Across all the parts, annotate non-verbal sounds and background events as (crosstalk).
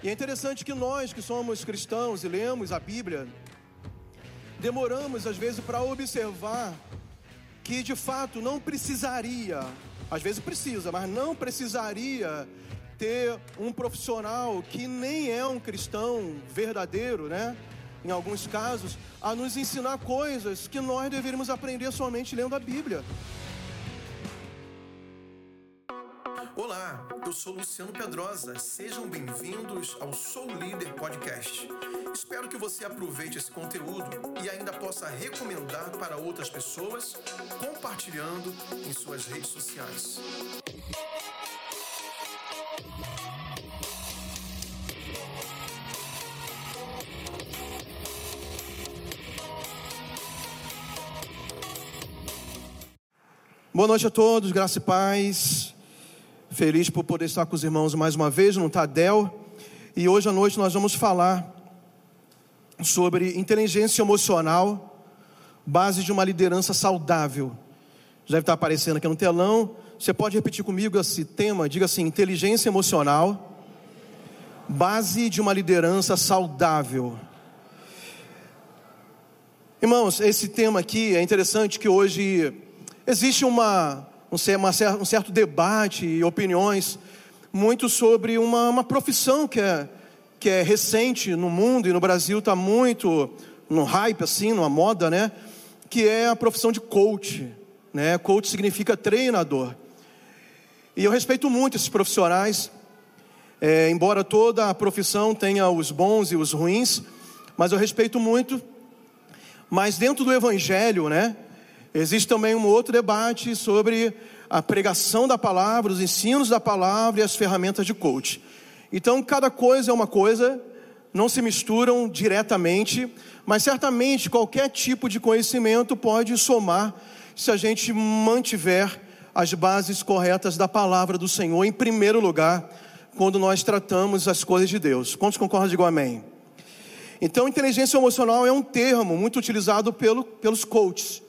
E é interessante que nós, que somos cristãos e lemos a Bíblia, demoramos às vezes para observar que de fato não precisaria, às vezes precisa, mas não precisaria ter um profissional que nem é um cristão verdadeiro, né? Em alguns casos, a nos ensinar coisas que nós deveríamos aprender somente lendo a Bíblia. Eu sou Luciano Pedrosa. Sejam bem-vindos ao Sou Líder Podcast. Espero que você aproveite esse conteúdo e ainda possa recomendar para outras pessoas, compartilhando em suas redes sociais. Boa noite a todos, graça e paz. Feliz por poder estar com os irmãos mais uma vez no Tadel. E hoje à noite nós vamos falar sobre inteligência emocional, base de uma liderança saudável. Já deve estar aparecendo aqui no telão. Você pode repetir comigo esse tema? Diga assim: inteligência emocional, base de uma liderança saudável. Irmãos, esse tema aqui é interessante que hoje existe uma um, certo debate e opiniões muito sobre uma, uma profissão que é, que é recente no mundo e no Brasil está muito no hype, assim, numa moda, né? Que é a profissão de coach. Né? Coach significa treinador. E eu respeito muito esses profissionais, é, embora toda a profissão tenha os bons e os ruins, mas eu respeito muito. Mas dentro do Evangelho, né? Existe também um outro debate sobre a pregação da palavra, os ensinos da palavra e as ferramentas de coach. Então, cada coisa é uma coisa, não se misturam diretamente, mas certamente qualquer tipo de conhecimento pode somar se a gente mantiver as bases corretas da palavra do Senhor em primeiro lugar, quando nós tratamos as coisas de Deus. Quantos concordam? Digam amém. Então, inteligência emocional é um termo muito utilizado pelo, pelos coaches.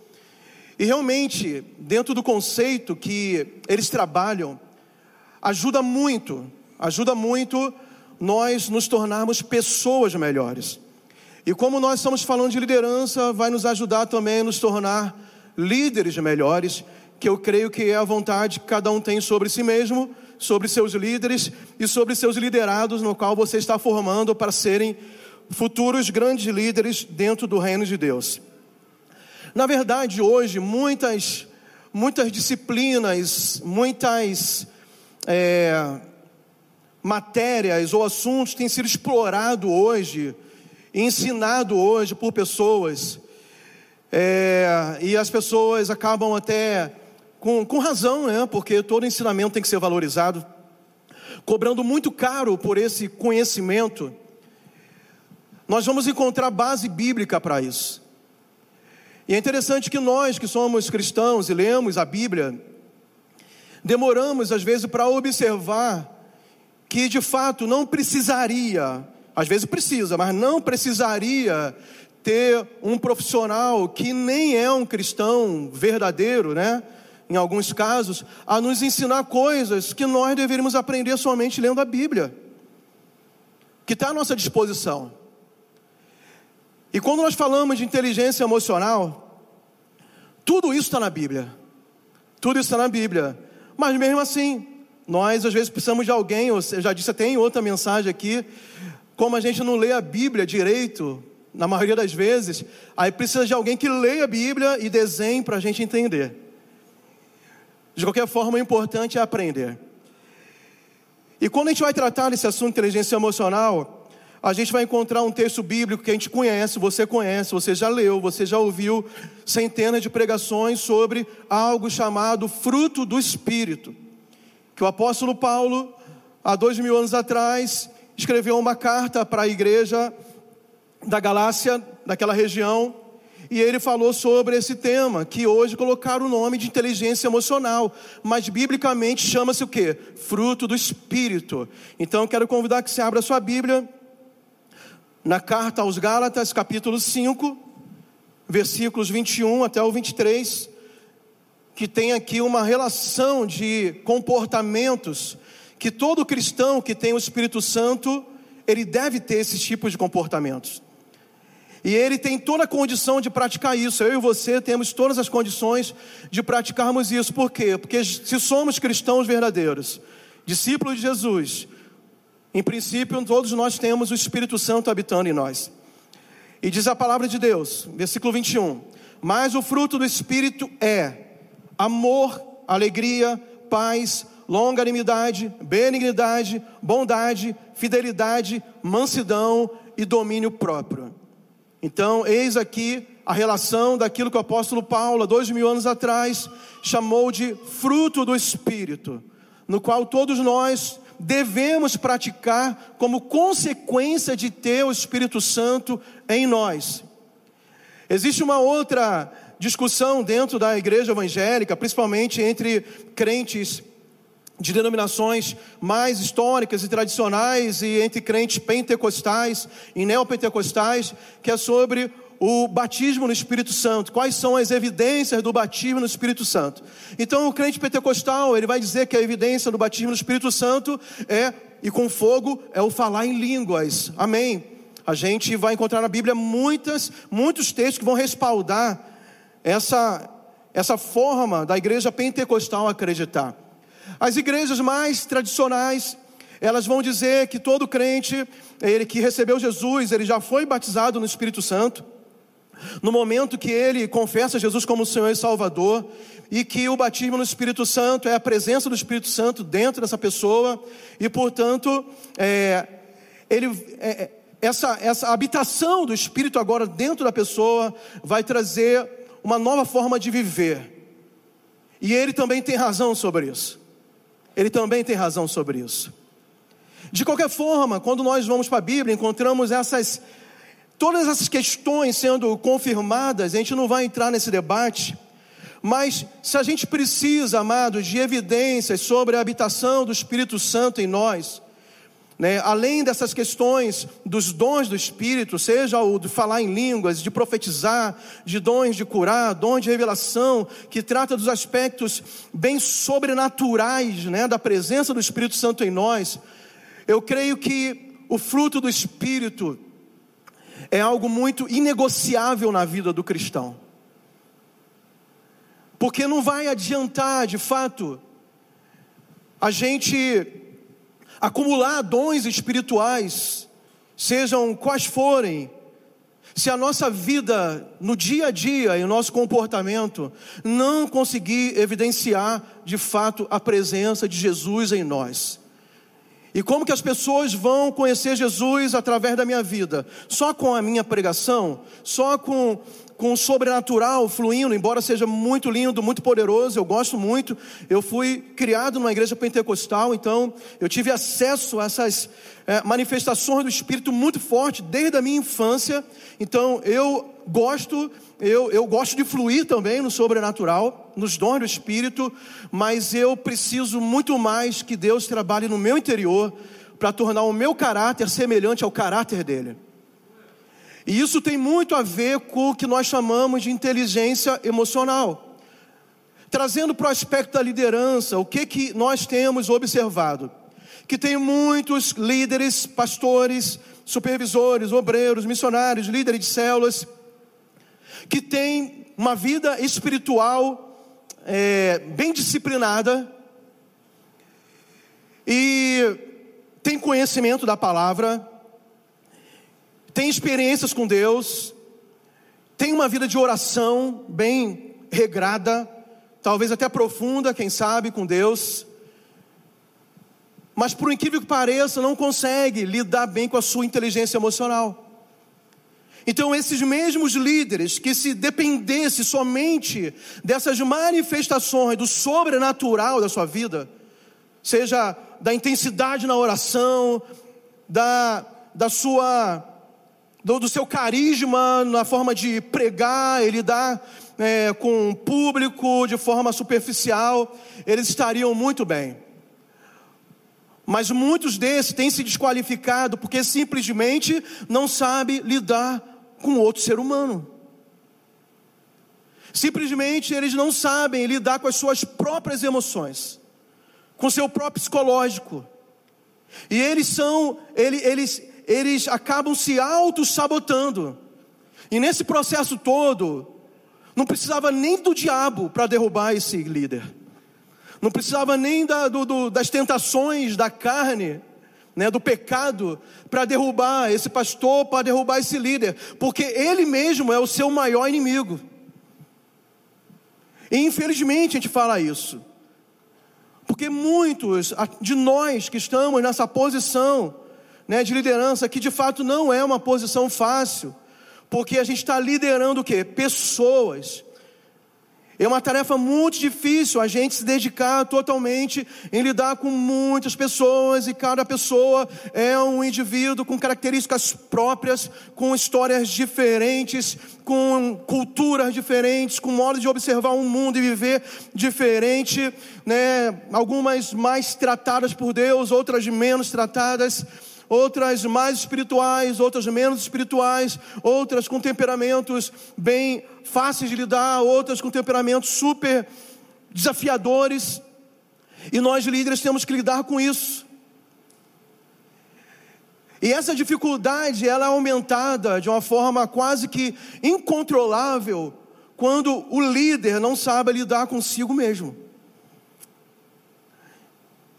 E realmente, dentro do conceito que eles trabalham, ajuda muito, ajuda muito nós nos tornarmos pessoas melhores. E como nós estamos falando de liderança, vai nos ajudar também a nos tornar líderes melhores, que eu creio que é a vontade que cada um tem sobre si mesmo, sobre seus líderes e sobre seus liderados, no qual você está formando para serem futuros grandes líderes dentro do reino de Deus. Na verdade, hoje, muitas, muitas disciplinas, muitas é, matérias ou assuntos têm sido explorados hoje, ensinado hoje por pessoas, é, e as pessoas acabam até com, com razão, né? Porque todo ensinamento tem que ser valorizado, cobrando muito caro por esse conhecimento. Nós vamos encontrar base bíblica para isso. E é interessante que nós que somos cristãos e lemos a Bíblia, demoramos às vezes para observar que de fato não precisaria, às vezes precisa, mas não precisaria ter um profissional que nem é um cristão verdadeiro, né? Em alguns casos, a nos ensinar coisas que nós deveríamos aprender somente lendo a Bíblia, que está à nossa disposição. E quando nós falamos de inteligência emocional, tudo isso está na Bíblia. Tudo isso está na Bíblia. Mas mesmo assim, nós às vezes precisamos de alguém, eu já disse até em outra mensagem aqui, como a gente não lê a Bíblia direito, na maioria das vezes, aí precisa de alguém que leia a Bíblia e desenhe para a gente entender. De qualquer forma, o importante é aprender. E quando a gente vai tratar desse assunto de inteligência emocional, a gente vai encontrar um texto bíblico que a gente conhece, você conhece, você já leu, você já ouviu centenas de pregações sobre algo chamado fruto do Espírito. Que o apóstolo Paulo, há dois mil anos atrás, escreveu uma carta para a igreja da Galácia, daquela região, e ele falou sobre esse tema, que hoje colocaram o nome de inteligência emocional, mas biblicamente chama-se o que? Fruto do Espírito. Então eu quero convidar que você abra a sua Bíblia na carta aos Gálatas, capítulo 5, versículos 21 até o 23, que tem aqui uma relação de comportamentos que todo cristão que tem o Espírito Santo, ele deve ter esses tipos de comportamentos. E ele tem toda a condição de praticar isso. Eu e você temos todas as condições de praticarmos isso. Por quê? Porque se somos cristãos verdadeiros, discípulos de Jesus, em princípio todos nós temos o Espírito Santo habitando em nós. E diz a palavra de Deus, versículo 21. Mas o fruto do Espírito é amor, alegria, paz, longanimidade, benignidade, bondade, fidelidade, mansidão e domínio próprio. Então, eis aqui a relação daquilo que o apóstolo Paulo, dois mil anos atrás, chamou de fruto do Espírito, no qual todos nós devemos praticar como consequência de ter o Espírito Santo em nós. Existe uma outra discussão dentro da igreja evangélica, principalmente entre crentes de denominações mais históricas e tradicionais e entre crentes pentecostais e neopentecostais, que é sobre o batismo no Espírito Santo. Quais são as evidências do batismo no Espírito Santo? Então, o crente pentecostal, ele vai dizer que a evidência do batismo no Espírito Santo é e com fogo é o falar em línguas. Amém. A gente vai encontrar na Bíblia muitas, muitos textos que vão respaldar essa essa forma da igreja pentecostal acreditar. As igrejas mais tradicionais, elas vão dizer que todo crente, ele que recebeu Jesus, ele já foi batizado no Espírito Santo. No momento que ele confessa Jesus como Senhor e Salvador, e que o batismo no Espírito Santo é a presença do Espírito Santo dentro dessa pessoa, e portanto, é, ele, é, essa, essa habitação do Espírito agora dentro da pessoa vai trazer uma nova forma de viver. E ele também tem razão sobre isso. Ele também tem razão sobre isso. De qualquer forma, quando nós vamos para a Bíblia, encontramos essas todas essas questões sendo confirmadas, a gente não vai entrar nesse debate, mas se a gente precisa, amados, de evidências sobre a habitação do Espírito Santo em nós, né, além dessas questões dos dons do Espírito, seja o de falar em línguas, de profetizar, de dons de curar, dons de revelação, que trata dos aspectos bem sobrenaturais né, da presença do Espírito Santo em nós, eu creio que o fruto do Espírito é algo muito inegociável na vida do cristão. Porque não vai adiantar, de fato, a gente acumular dons espirituais, sejam quais forem, se a nossa vida no dia a dia e o nosso comportamento não conseguir evidenciar de fato a presença de Jesus em nós. E como que as pessoas vão conhecer Jesus através da minha vida? Só com a minha pregação? Só com com o sobrenatural fluindo, embora seja muito lindo, muito poderoso, eu gosto muito. Eu fui criado numa igreja pentecostal, então eu tive acesso a essas é, manifestações do Espírito muito forte desde a minha infância. Então eu gosto, eu, eu gosto de fluir também no sobrenatural, nos dons do Espírito, mas eu preciso muito mais que Deus trabalhe no meu interior para tornar o meu caráter semelhante ao caráter dele. E isso tem muito a ver com o que nós chamamos de inteligência emocional. Trazendo para o aspecto da liderança, o que, que nós temos observado? Que tem muitos líderes, pastores, supervisores, obreiros, missionários, líderes de células, que têm uma vida espiritual é, bem disciplinada e tem conhecimento da palavra, tem experiências com Deus, tem uma vida de oração bem regrada, talvez até profunda, quem sabe, com Deus, mas por incrível que pareça, não consegue lidar bem com a sua inteligência emocional. Então, esses mesmos líderes que se dependesse somente dessas manifestações do sobrenatural da sua vida, seja da intensidade na oração, da, da sua do, do seu carisma na forma de pregar, ele dá é, com o público de forma superficial, eles estariam muito bem. Mas muitos desses têm se desqualificado porque simplesmente não sabe lidar com outro ser humano. Simplesmente eles não sabem lidar com as suas próprias emoções, com seu próprio psicológico. E eles são, eles, eles eles acabam se auto-sabotando. E nesse processo todo, não precisava nem do diabo para derrubar esse líder. Não precisava nem da, do, do, das tentações da carne, né, do pecado, para derrubar esse pastor, para derrubar esse líder, porque ele mesmo é o seu maior inimigo. E infelizmente a gente fala isso, porque muitos de nós que estamos nessa posição né, de liderança, que de fato não é uma posição fácil, porque a gente está liderando o quê? Pessoas. É uma tarefa muito difícil a gente se dedicar totalmente em lidar com muitas pessoas e cada pessoa é um indivíduo com características próprias, com histórias diferentes, com culturas diferentes, com modo de observar o um mundo e viver diferente, né? Algumas mais tratadas por Deus, outras menos tratadas outras mais espirituais, outras menos espirituais, outras com temperamentos bem fáceis de lidar, outras com temperamentos super desafiadores. E nós líderes temos que lidar com isso. E essa dificuldade ela é aumentada de uma forma quase que incontrolável quando o líder não sabe lidar consigo mesmo.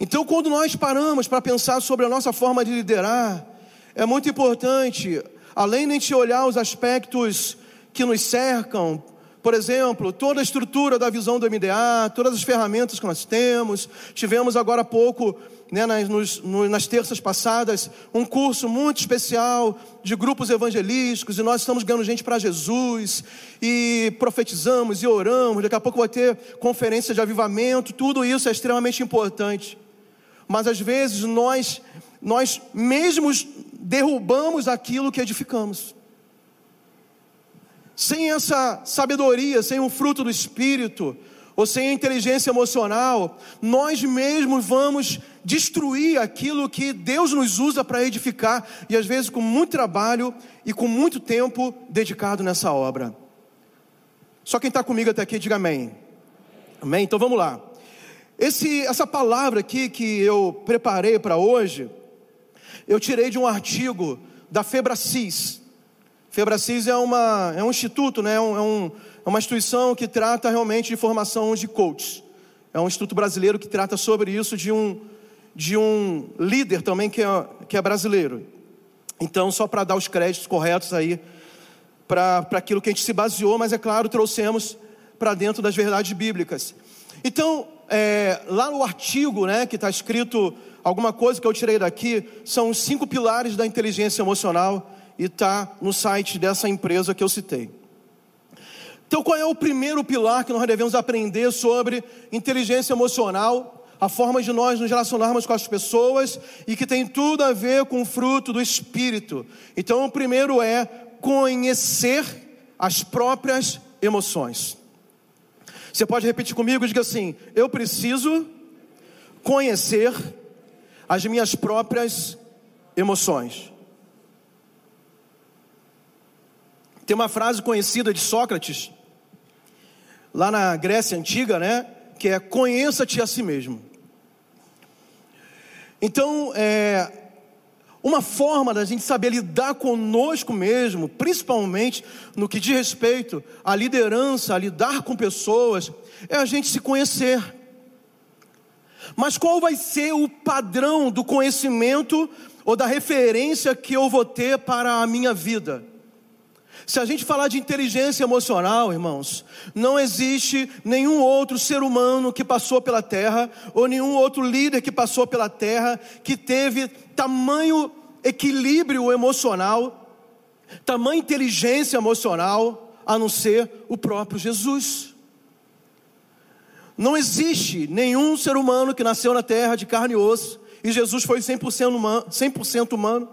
Então, quando nós paramos para pensar sobre a nossa forma de liderar, é muito importante, além de a gente olhar os aspectos que nos cercam, por exemplo, toda a estrutura da visão do MDA, todas as ferramentas que nós temos. Tivemos agora há pouco, né, nas, nos, nas terças passadas, um curso muito especial de grupos evangelísticos, e nós estamos ganhando gente para Jesus, e profetizamos e oramos. Daqui a pouco vai ter conferência de avivamento, tudo isso é extremamente importante mas às vezes nós, nós mesmos derrubamos aquilo que edificamos. Sem essa sabedoria, sem o fruto do Espírito, ou sem a inteligência emocional, nós mesmos vamos destruir aquilo que Deus nos usa para edificar, e às vezes com muito trabalho e com muito tempo dedicado nessa obra. Só quem está comigo até aqui, diga amém. Amém? Então vamos lá. Esse, essa palavra aqui que eu preparei para hoje, eu tirei de um artigo da Febracis. Febracis é, uma, é um instituto, né? é, é, um, é uma instituição que trata realmente de formação de coaches. É um instituto brasileiro que trata sobre isso de um, de um líder também que é, que é brasileiro. Então, só para dar os créditos corretos aí para aquilo que a gente se baseou, mas é claro, trouxemos para dentro das verdades bíblicas. Então, é, lá no artigo, né, que está escrito alguma coisa que eu tirei daqui, são os cinco pilares da inteligência emocional e está no site dessa empresa que eu citei. Então, qual é o primeiro pilar que nós devemos aprender sobre inteligência emocional? A forma de nós nos relacionarmos com as pessoas e que tem tudo a ver com o fruto do Espírito. Então, o primeiro é conhecer as próprias emoções. Você pode repetir comigo? Diga assim: Eu preciso conhecer as minhas próprias emoções. Tem uma frase conhecida de Sócrates, lá na Grécia Antiga, né? Que é: Conheça-te a si mesmo. Então, é, uma forma da gente saber lidar conosco mesmo, principalmente no que diz respeito à liderança, a lidar com pessoas, é a gente se conhecer. Mas qual vai ser o padrão do conhecimento ou da referência que eu vou ter para a minha vida? Se a gente falar de inteligência emocional, irmãos, não existe nenhum outro ser humano que passou pela terra, ou nenhum outro líder que passou pela terra, que teve tamanho equilíbrio emocional, tamanha inteligência emocional, a não ser o próprio Jesus. Não existe nenhum ser humano que nasceu na terra de carne e osso, e Jesus foi 100% humano, 100% humano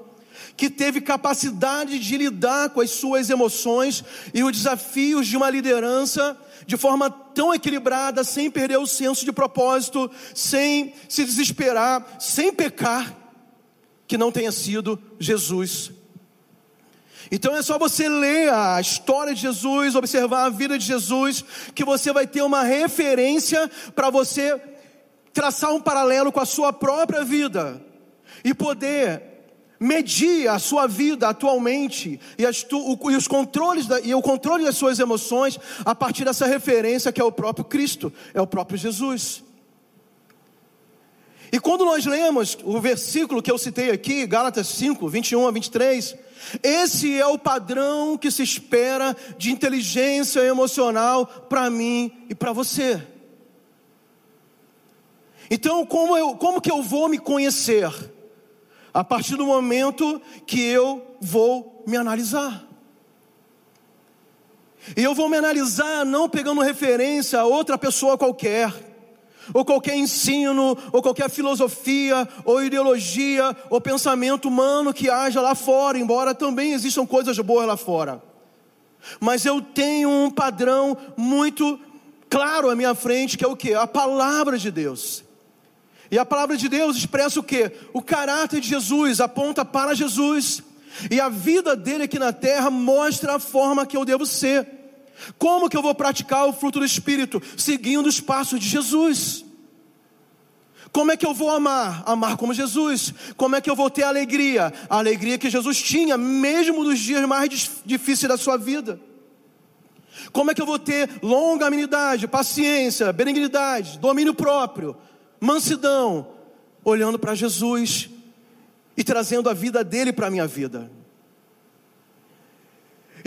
que teve capacidade de lidar com as suas emoções e os desafios de uma liderança de forma tão equilibrada, sem perder o senso de propósito, sem se desesperar, sem pecar, que não tenha sido Jesus. Então é só você ler a história de Jesus, observar a vida de Jesus, que você vai ter uma referência para você traçar um paralelo com a sua própria vida e poder medir a sua vida atualmente e, tu, e os controles da, e o controle das suas emoções a partir dessa referência que é o próprio Cristo, é o próprio Jesus. E quando nós lemos o versículo que eu citei aqui, Gálatas 5, 21 a 23, esse é o padrão que se espera de inteligência emocional para mim e para você. Então, como, eu, como que eu vou me conhecer? A partir do momento que eu vou me analisar. E eu vou me analisar não pegando referência a outra pessoa qualquer, ou qualquer ensino, ou qualquer filosofia, ou ideologia, ou pensamento humano que haja lá fora, embora também existam coisas boas lá fora. Mas eu tenho um padrão muito claro à minha frente, que é o que? A palavra de Deus. E a palavra de Deus expressa o que? O caráter de Jesus, aponta para Jesus. E a vida dele aqui na terra mostra a forma que eu devo ser. Como que eu vou praticar o fruto do Espírito? Seguindo os passos de Jesus. Como é que eu vou amar? Amar como Jesus. Como é que eu vou ter alegria? A alegria que Jesus tinha, mesmo nos dias mais difíceis da sua vida. Como é que eu vou ter longanimidade, paciência, benignidade, domínio próprio? mansidão, olhando para Jesus e trazendo a vida dele para a minha vida.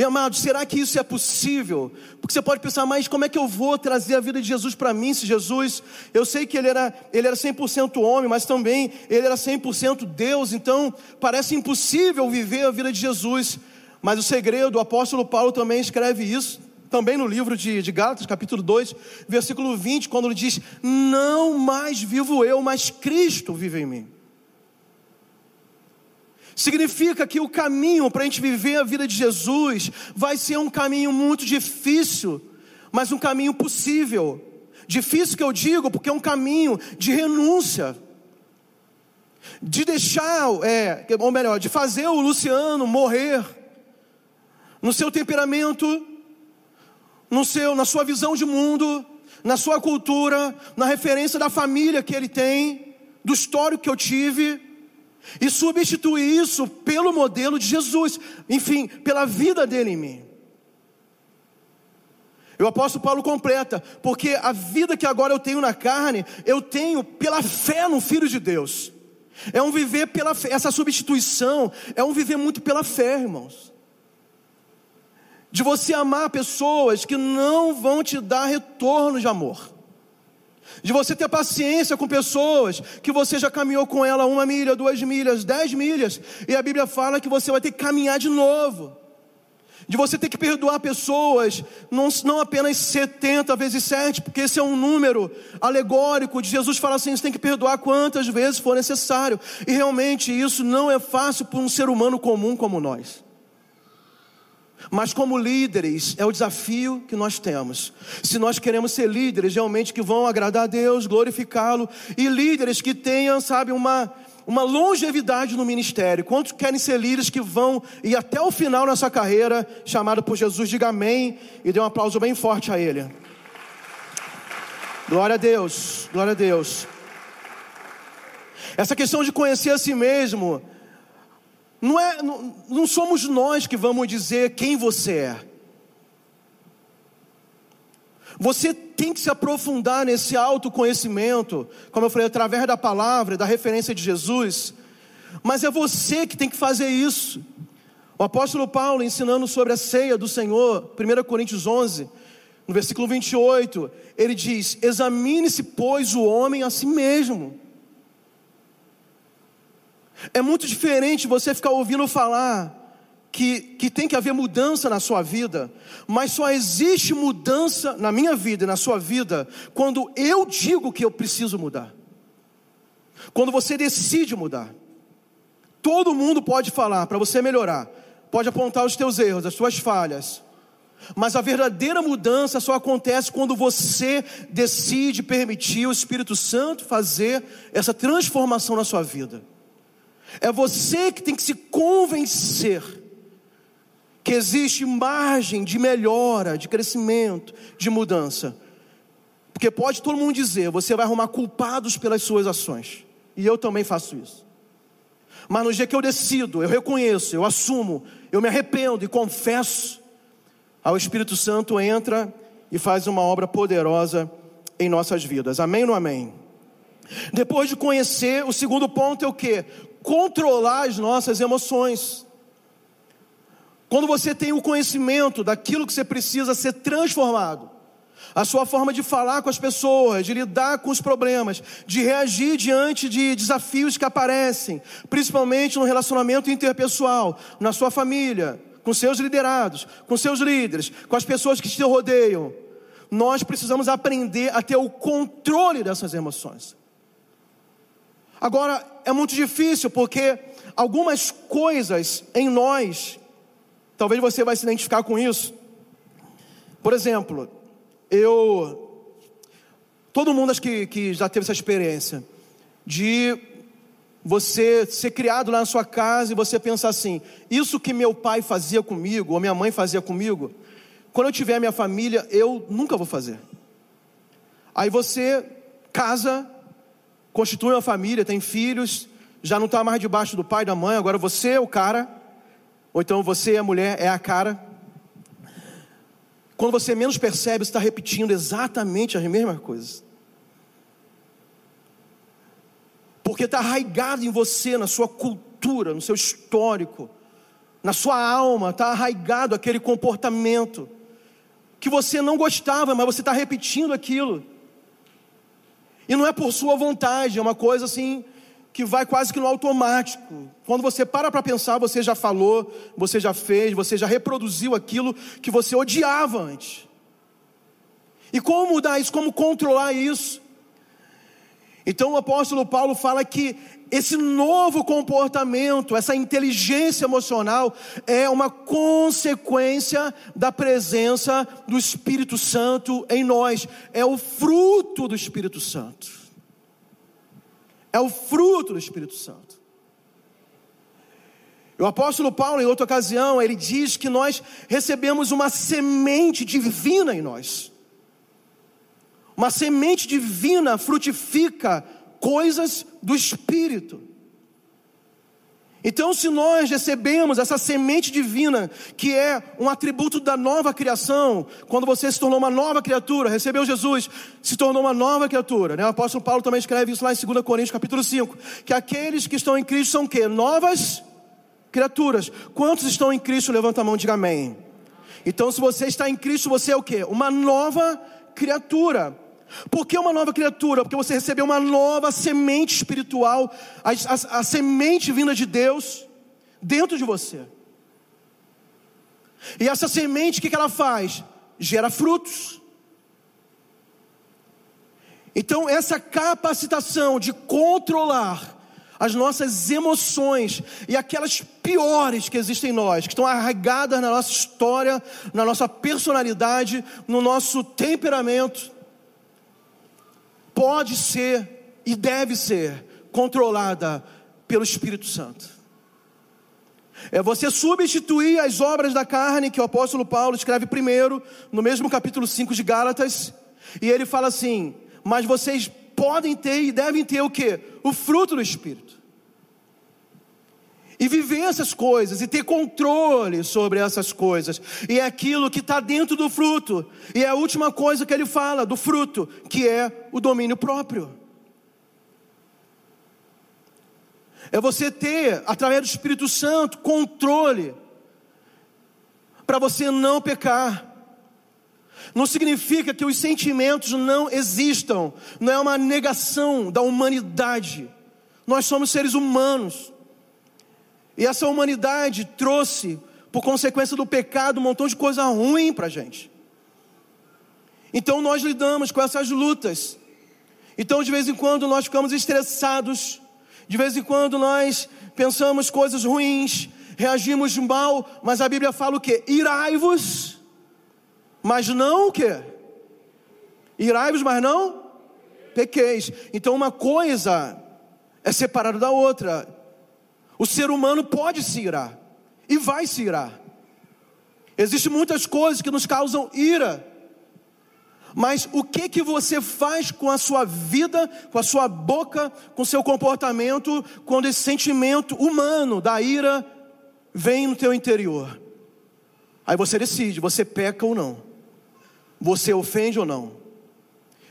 E amados, será que isso é possível? Porque você pode pensar, mas como é que eu vou trazer a vida de Jesus para mim, se Jesus, eu sei que ele era, ele era 100% homem, mas também ele era 100% Deus, então parece impossível viver a vida de Jesus. Mas o segredo, o apóstolo Paulo também escreve isso, também no livro de, de Gálatas, capítulo 2, versículo 20, quando ele diz: Não mais vivo eu, mas Cristo vive em mim. Significa que o caminho para a gente viver a vida de Jesus vai ser um caminho muito difícil, mas um caminho possível. Difícil que eu digo, porque é um caminho de renúncia, de deixar, é, ou melhor, de fazer o Luciano morrer no seu temperamento no seu, na sua visão de mundo, na sua cultura, na referência da família que ele tem, do histórico que eu tive, e substituir isso pelo modelo de Jesus, enfim, pela vida dele em mim. O apóstolo Paulo completa, porque a vida que agora eu tenho na carne, eu tenho pela fé no Filho de Deus. É um viver pela fé, essa substituição é um viver muito pela fé, irmãos de você amar pessoas que não vão te dar retorno de amor. De você ter paciência com pessoas que você já caminhou com ela uma milha, duas milhas, dez milhas, e a Bíblia fala que você vai ter que caminhar de novo. De você ter que perdoar pessoas, não, não apenas 70 vezes 7, porque esse é um número alegórico de Jesus fala assim: você tem que perdoar quantas vezes for necessário. E realmente isso não é fácil para um ser humano comum como nós. Mas como líderes, é o desafio que nós temos. Se nós queremos ser líderes realmente que vão agradar a Deus, glorificá-lo, e líderes que tenham, sabe, uma, uma longevidade no ministério. Quantos querem ser líderes que vão ir até o final nessa carreira, chamado por Jesus? Diga amém e dê um aplauso bem forte a Ele. Glória a Deus, glória a Deus. Essa questão de conhecer a si mesmo não, é, não, não somos nós que vamos dizer quem você é. Você tem que se aprofundar nesse autoconhecimento, como eu falei, através da palavra, da referência de Jesus. Mas é você que tem que fazer isso. O apóstolo Paulo, ensinando sobre a ceia do Senhor, 1 Coríntios 11, no versículo 28, ele diz: Examine-se, pois, o homem a si mesmo é muito diferente você ficar ouvindo falar que, que tem que haver mudança na sua vida, mas só existe mudança na minha vida e na sua vida quando eu digo que eu preciso mudar. Quando você decide mudar. Todo mundo pode falar para você melhorar, pode apontar os teus erros, as suas falhas, mas a verdadeira mudança só acontece quando você decide permitir o Espírito Santo fazer essa transformação na sua vida. É você que tem que se convencer que existe margem de melhora, de crescimento, de mudança. Porque pode todo mundo dizer, você vai arrumar culpados pelas suas ações. E eu também faço isso. Mas no dia que eu decido, eu reconheço, eu assumo, eu me arrependo e confesso, o Espírito Santo entra e faz uma obra poderosa em nossas vidas. Amém ou não amém? Depois de conhecer, o segundo ponto é o que? Controlar as nossas emoções. Quando você tem o conhecimento daquilo que você precisa ser transformado, a sua forma de falar com as pessoas, de lidar com os problemas, de reagir diante de desafios que aparecem, principalmente no relacionamento interpessoal, na sua família, com seus liderados, com seus líderes, com as pessoas que te rodeiam. Nós precisamos aprender a ter o controle dessas emoções. Agora, é muito difícil porque algumas coisas em nós, talvez você vai se identificar com isso. Por exemplo, eu. Todo mundo acho que, que já teve essa experiência de você ser criado lá na sua casa e você pensar assim: isso que meu pai fazia comigo, ou minha mãe fazia comigo, quando eu tiver minha família, eu nunca vou fazer. Aí você casa, constitui uma família, tem filhos, já não está mais debaixo do pai e da mãe, agora você é o cara, ou então você, a mulher, é a cara. Quando você menos percebe, você está repetindo exatamente as mesmas coisas. Porque está arraigado em você, na sua cultura, no seu histórico, na sua alma, está arraigado aquele comportamento que você não gostava, mas você está repetindo aquilo. E não é por sua vontade, é uma coisa assim que vai quase que no automático. Quando você para para pensar, você já falou, você já fez, você já reproduziu aquilo que você odiava antes. E como mudar isso? Como controlar isso? Então o apóstolo Paulo fala que esse novo comportamento, essa inteligência emocional, é uma consequência da presença do Espírito Santo em nós, é o fruto do Espírito Santo. É o fruto do Espírito Santo. O apóstolo Paulo, em outra ocasião, ele diz que nós recebemos uma semente divina em nós. Uma semente divina frutifica coisas do Espírito. Então, se nós recebemos essa semente divina, que é um atributo da nova criação, quando você se tornou uma nova criatura, recebeu Jesus, se tornou uma nova criatura, né? O apóstolo Paulo também escreve isso lá em 2 Coríntios capítulo 5, que aqueles que estão em Cristo são o quê? Novas criaturas. Quantos estão em Cristo? Levanta a mão e diga amém. Então, se você está em Cristo, você é o quê? Uma nova criatura. Por que uma nova criatura? Porque você recebeu uma nova semente espiritual, a, a, a semente vinda de Deus dentro de você. E essa semente, o que, que ela faz? Gera frutos. Então, essa capacitação de controlar as nossas emoções e aquelas piores que existem em nós, que estão arraigadas na nossa história, na nossa personalidade, no nosso temperamento, pode ser e deve ser controlada pelo Espírito Santo. É você substituir as obras da carne, que o apóstolo Paulo escreve primeiro, no mesmo capítulo 5 de Gálatas, e ele fala assim: Mas vocês podem ter e devem ter o que? O fruto do Espírito e viver essas coisas e ter controle sobre essas coisas. E é aquilo que está dentro do fruto. E é a última coisa que ele fala do fruto, que é o domínio próprio. É você ter, através do Espírito Santo, controle para você não pecar. Não significa que os sentimentos não existam, não é uma negação da humanidade. Nós somos seres humanos. E essa humanidade trouxe, por consequência do pecado, um montão de coisa ruim para a gente. Então nós lidamos com essas lutas. Então de vez em quando nós ficamos estressados, de vez em quando nós pensamos coisas ruins, reagimos mal, mas a Bíblia fala o que? Irai-vos, mas não o que? Irai-vos, mas não pequeis. Então uma coisa é separada da outra. O ser humano pode se irar e vai se irar. Existem muitas coisas que nos causam ira, Mas o que que você faz com a sua vida, com a sua boca, com o seu comportamento, quando esse sentimento humano da ira vem no teu interior? Aí você decide, você peca ou não. Você ofende ou não.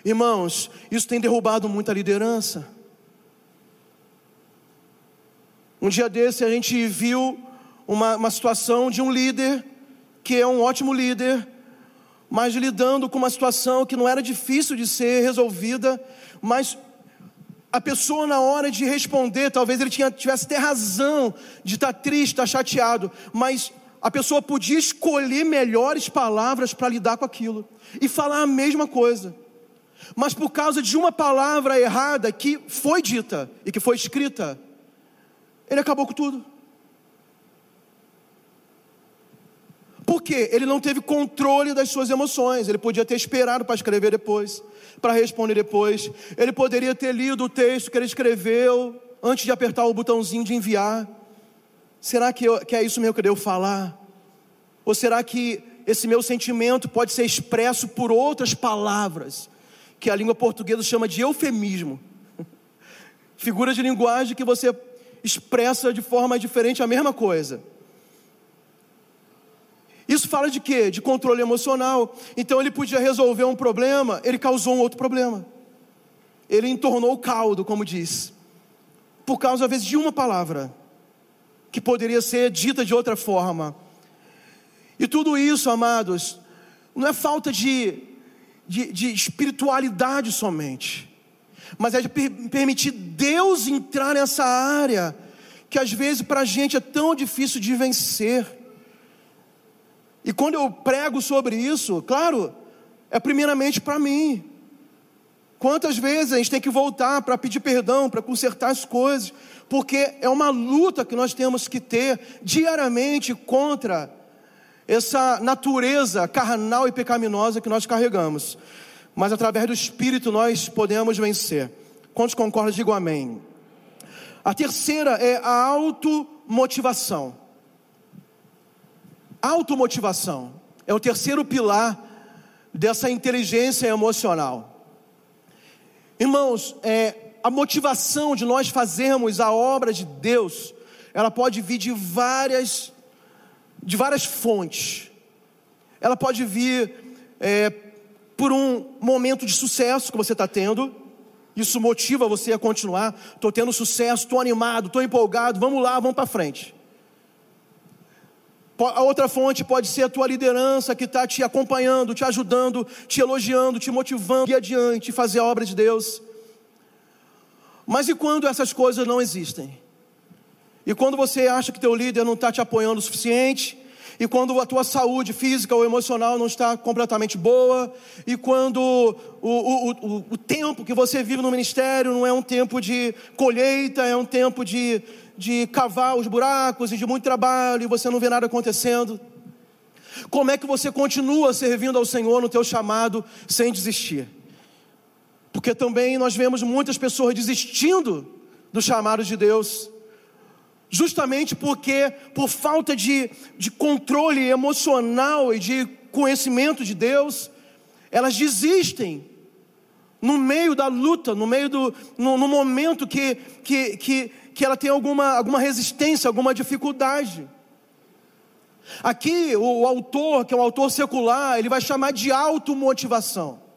Irmãos, isso tem derrubado muita liderança. Um dia desse a gente viu uma, uma situação de um líder, que é um ótimo líder, mas lidando com uma situação que não era difícil de ser resolvida, mas a pessoa na hora de responder, talvez ele tinha, tivesse até razão de estar triste, estar chateado, mas a pessoa podia escolher melhores palavras para lidar com aquilo e falar a mesma coisa. Mas por causa de uma palavra errada que foi dita e que foi escrita, ele acabou com tudo. Porque ele não teve controle das suas emoções. Ele podia ter esperado para escrever depois, para responder depois. Ele poderia ter lido o texto que ele escreveu antes de apertar o botãozinho de enviar. Será que, eu, que é isso mesmo que eu devo falar? Ou será que esse meu sentimento pode ser expresso por outras palavras, que a língua portuguesa chama de eufemismo? (laughs) Figura de linguagem que você expressa de forma diferente a mesma coisa. Isso fala de quê? De controle emocional. Então ele podia resolver um problema, ele causou um outro problema. Ele entornou o caldo, como diz. Por causa, às vezes, de uma palavra, que poderia ser dita de outra forma. E tudo isso, amados, não é falta de, de, de espiritualidade somente, mas é de per permitir Deus entrar nessa área, que às vezes para a gente é tão difícil de vencer. E quando eu prego sobre isso, claro, é primeiramente para mim. Quantas vezes a gente tem que voltar para pedir perdão, para consertar as coisas, porque é uma luta que nós temos que ter diariamente contra essa natureza carnal e pecaminosa que nós carregamos. Mas através do Espírito nós podemos vencer. Quantos concordam? Digam amém. A terceira é a automotivação. Automotivação é o terceiro pilar dessa inteligência emocional. Irmãos, é, a motivação de nós fazermos a obra de Deus, ela pode vir de várias, de várias fontes. Ela pode vir é, por um momento de sucesso que você está tendo, isso motiva você a continuar. Estou tendo sucesso, estou animado, estou empolgado, vamos lá, vamos para frente. A outra fonte pode ser a tua liderança que está te acompanhando, te ajudando, te elogiando, te motivando, ir adiante, fazer a obra de Deus. Mas e quando essas coisas não existem? E quando você acha que teu líder não está te apoiando o suficiente? E quando a tua saúde física ou emocional não está completamente boa? E quando o, o, o, o tempo que você vive no ministério não é um tempo de colheita, é um tempo de, de cavar os buracos e de muito trabalho e você não vê nada acontecendo? Como é que você continua servindo ao Senhor no teu chamado sem desistir? Porque também nós vemos muitas pessoas desistindo do chamado de Deus, justamente porque, por falta de, de controle emocional e de conhecimento de Deus, elas desistem no meio da luta, no meio do no, no momento que, que, que, que ela tem alguma, alguma resistência, alguma dificuldade. Aqui, o, o autor, que é um autor secular, ele vai chamar de automotivação.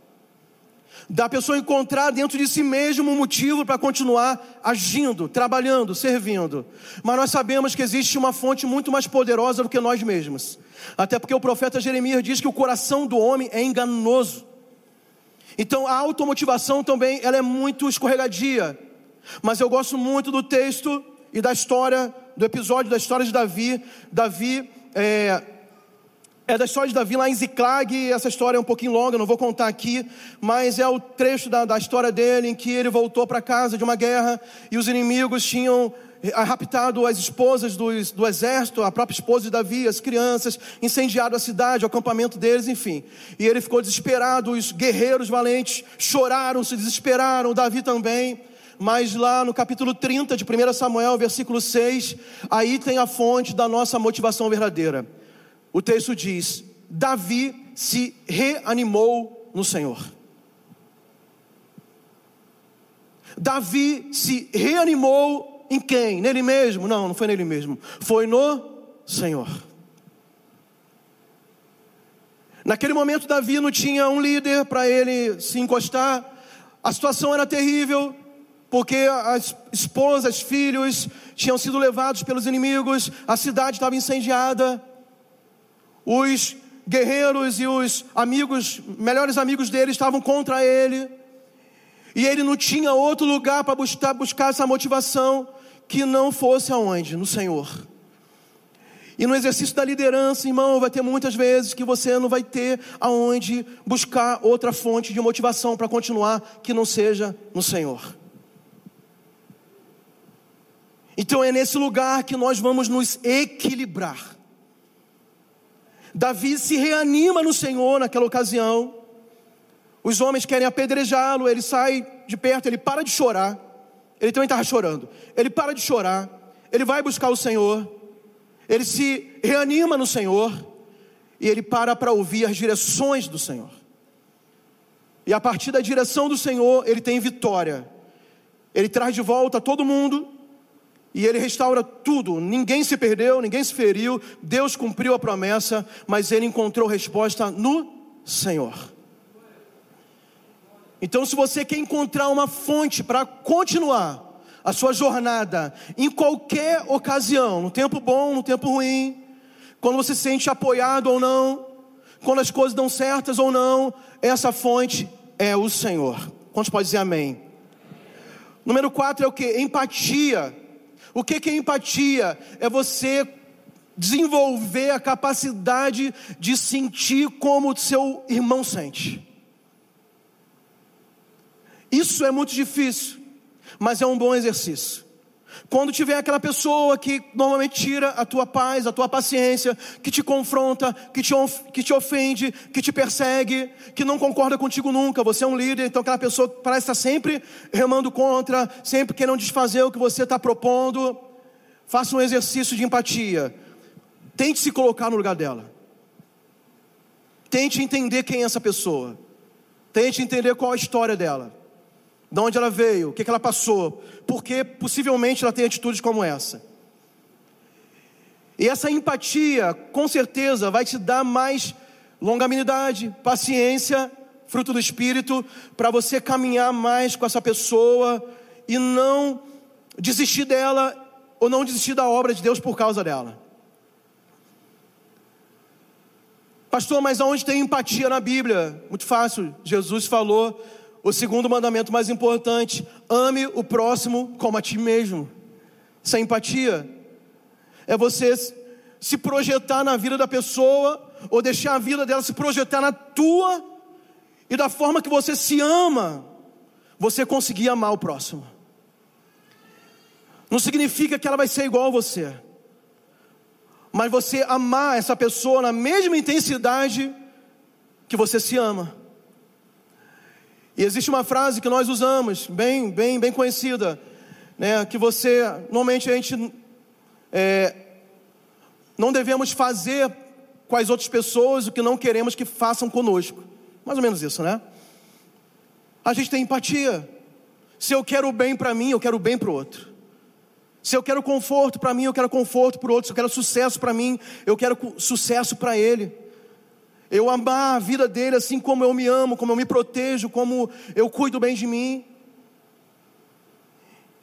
Da pessoa encontrar dentro de si mesmo um motivo para continuar agindo, trabalhando, servindo. Mas nós sabemos que existe uma fonte muito mais poderosa do que nós mesmos. Até porque o profeta Jeremias diz que o coração do homem é enganoso. Então a automotivação também ela é muito escorregadia. Mas eu gosto muito do texto e da história, do episódio da história de Davi. Davi é, é da história de Davi lá em Ziclag, essa história é um pouquinho longa, não vou contar aqui, mas é o trecho da, da história dele em que ele voltou para casa de uma guerra e os inimigos tinham raptado as esposas do, do, exército, a própria esposa de Davi, as crianças, incendiado a cidade, o acampamento deles, enfim. E ele ficou desesperado, os guerreiros valentes choraram, se desesperaram, Davi também mas lá no capítulo 30 de 1 Samuel, versículo 6, aí tem a fonte da nossa motivação verdadeira. O texto diz: Davi se reanimou no Senhor. Davi se reanimou em quem? Nele mesmo? Não, não foi nele mesmo. Foi no Senhor. Naquele momento, Davi não tinha um líder para ele se encostar. A situação era terrível, porque as esposas, filhos tinham sido levados pelos inimigos, a cidade estava incendiada. Os guerreiros e os amigos, melhores amigos dele, estavam contra ele. E ele não tinha outro lugar para buscar, buscar essa motivação que não fosse aonde? No Senhor. E no exercício da liderança, irmão, vai ter muitas vezes que você não vai ter aonde buscar outra fonte de motivação para continuar que não seja no Senhor. Então é nesse lugar que nós vamos nos equilibrar. Davi se reanima no Senhor naquela ocasião. Os homens querem apedrejá-lo, ele sai de perto, ele para de chorar. Ele também estava chorando. Ele para de chorar, ele vai buscar o Senhor, ele se reanima no Senhor e ele para para ouvir as direções do Senhor. E a partir da direção do Senhor, ele tem vitória. Ele traz de volta todo mundo e ele restaura tudo. Ninguém se perdeu, ninguém se feriu. Deus cumpriu a promessa, mas ele encontrou resposta no Senhor. Então, se você quer encontrar uma fonte para continuar a sua jornada em qualquer ocasião, no tempo bom, no tempo ruim, quando você se sente apoiado ou não, quando as coisas dão certas ou não, essa fonte é o Senhor. Quantos podem dizer amém? Número 4 é o que? Empatia. O que é empatia? É você desenvolver a capacidade de sentir como o seu irmão sente. Isso é muito difícil, mas é um bom exercício. Quando tiver aquela pessoa que normalmente tira a tua paz, a tua paciência, que te confronta, que te, que te ofende, que te persegue, que não concorda contigo nunca, você é um líder, então aquela pessoa parece estar sempre remando contra, sempre querendo desfazer o que você está propondo. Faça um exercício de empatia. Tente se colocar no lugar dela. Tente entender quem é essa pessoa. Tente entender qual a história dela de onde ela veio, o que, ela passou, porque possivelmente ela tem atitudes como essa. E essa empatia, com certeza, vai te dar mais longanimidade, paciência, fruto do Espírito, para você caminhar mais com essa pessoa e não desistir dela ou não desistir da obra de Deus por causa dela. Pastor, mas aonde tem empatia na Bíblia? Muito fácil. Jesus falou o segundo mandamento mais importante: ame o próximo como a ti mesmo. Isso é empatia. É você se projetar na vida da pessoa, ou deixar a vida dela se projetar na tua, e da forma que você se ama, você conseguir amar o próximo. Não significa que ela vai ser igual a você, mas você amar essa pessoa na mesma intensidade que você se ama. E existe uma frase que nós usamos, bem, bem, bem conhecida, né, que você, normalmente a gente é, não devemos fazer com as outras pessoas o que não queremos que façam conosco. Mais ou menos isso, né? A gente tem empatia. Se eu quero o bem para mim, eu quero o bem para o outro. Se eu quero conforto para mim, eu quero conforto para o outro. Se eu quero sucesso para mim, eu quero sucesso para ele eu amar a vida dele assim como eu me amo, como eu me protejo, como eu cuido bem de mim.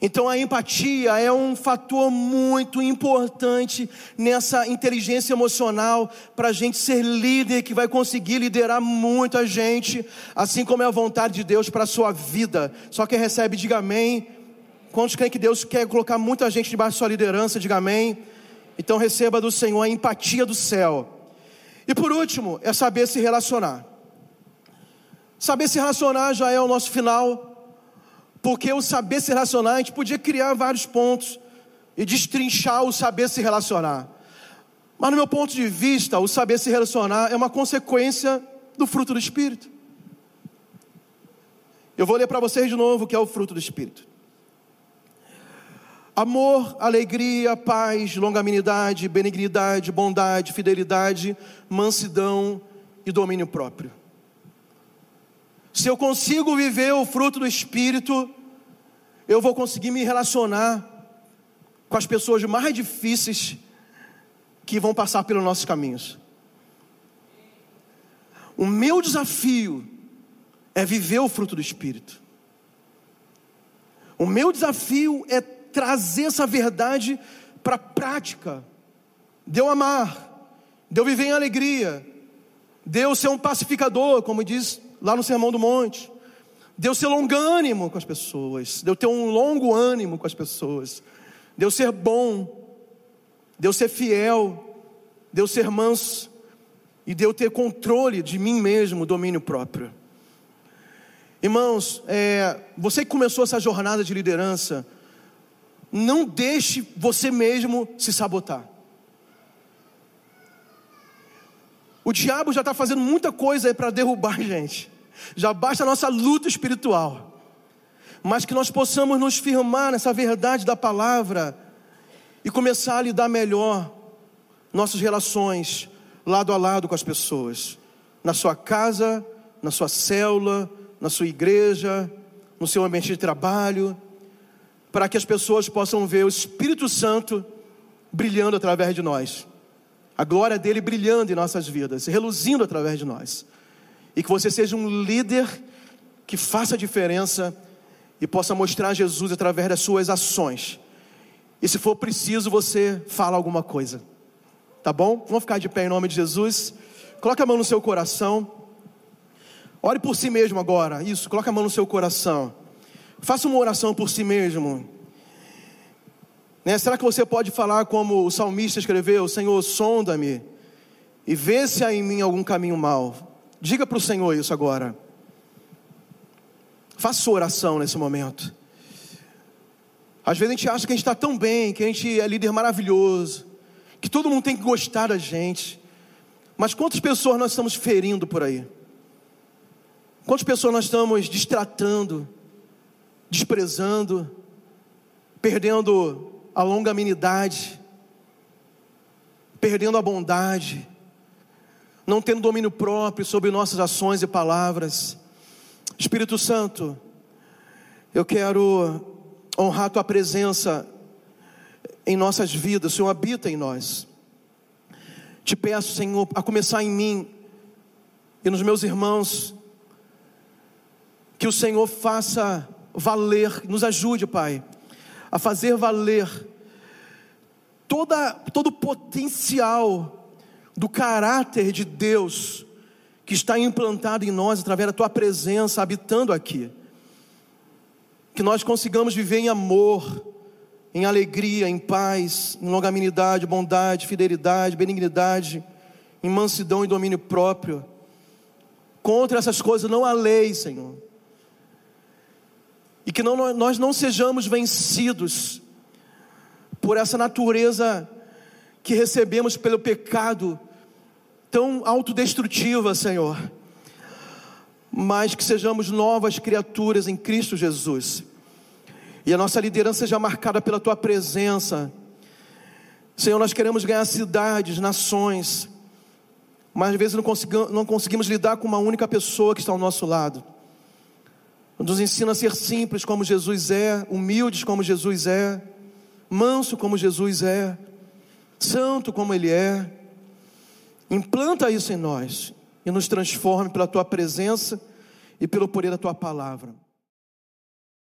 Então a empatia é um fator muito importante nessa inteligência emocional para a gente ser líder que vai conseguir liderar muita gente, assim como é a vontade de Deus para a sua vida. Só quem recebe, diga amém. Quantos creem que Deus quer colocar muita gente debaixo da sua liderança, diga amém. Então receba do Senhor a empatia do céu e por último, é saber se relacionar. Saber se relacionar já é o nosso final, porque o saber se relacionar, a gente podia criar vários pontos e destrinchar o saber se relacionar. Mas no meu ponto de vista, o saber se relacionar é uma consequência do fruto do Espírito. Eu vou ler para vocês de novo o que é o fruto do Espírito amor, alegria, paz, longanimidade, benignidade, bondade, fidelidade, mansidão e domínio próprio. se eu consigo viver o fruto do Espírito, eu vou conseguir me relacionar com as pessoas mais difíceis que vão passar pelos nossos caminhos. O meu desafio é viver o fruto do Espírito. O meu desafio é trazer essa verdade para a prática. De amar, de viver em alegria, de ser um pacificador, como diz lá no Sermão do Monte. De eu ser longânimo com as pessoas, de ter um longo ânimo com as pessoas, de ser bom, de ser fiel, de ser manso e de ter controle de mim mesmo, domínio próprio. Irmãos, é, você que começou essa jornada de liderança, não deixe você mesmo se sabotar. O diabo já está fazendo muita coisa para derrubar a gente. Já basta a nossa luta espiritual. Mas que nós possamos nos firmar nessa verdade da palavra e começar a lidar melhor nossas relações lado a lado com as pessoas. Na sua casa, na sua célula, na sua igreja, no seu ambiente de trabalho, para que as pessoas possam ver o Espírito Santo brilhando através de nós, a glória dele brilhando em nossas vidas, reluzindo através de nós, e que você seja um líder que faça a diferença e possa mostrar Jesus através das suas ações. E se for preciso, você fala alguma coisa. Tá bom? Vamos ficar de pé em nome de Jesus. Coloque a mão no seu coração. Ore por si mesmo agora. Isso, coloque a mão no seu coração. Faça uma oração por si mesmo. Né? Será que você pode falar como o salmista escreveu: Senhor, sonda-me e vê se há em mim algum caminho mau. Diga para o Senhor isso agora. Faça sua oração nesse momento. Às vezes a gente acha que a gente está tão bem, que a gente é líder maravilhoso, que todo mundo tem que gostar da gente. Mas quantas pessoas nós estamos ferindo por aí? Quantas pessoas nós estamos distratando, desprezando, perdendo a longanimidade, perdendo a bondade, não tendo domínio próprio sobre nossas ações e palavras. Espírito Santo, eu quero honrar a tua presença em nossas vidas, o Senhor habita em nós. Te peço, Senhor, a começar em mim e nos meus irmãos, que o Senhor faça valer, nos ajude, Pai, a fazer valer toda, todo o potencial do caráter de Deus que está implantado em nós através da Tua presença habitando aqui. Que nós consigamos viver em amor, em alegria, em paz, em longanimidade, bondade, fidelidade, benignidade, em mansidão e domínio próprio. Contra essas coisas não há lei, Senhor e que não, nós não sejamos vencidos por essa natureza que recebemos pelo pecado tão autodestrutiva, Senhor, mas que sejamos novas criaturas em Cristo Jesus, e a nossa liderança seja marcada pela Tua presença. Senhor, nós queremos ganhar cidades, nações, mas às vezes não não conseguimos lidar com uma única pessoa que está ao nosso lado nos ensina a ser simples como Jesus é, humildes como Jesus é, manso como Jesus é, santo como Ele é. Implanta isso em nós e nos transforme pela Tua presença e pelo poder da Tua palavra.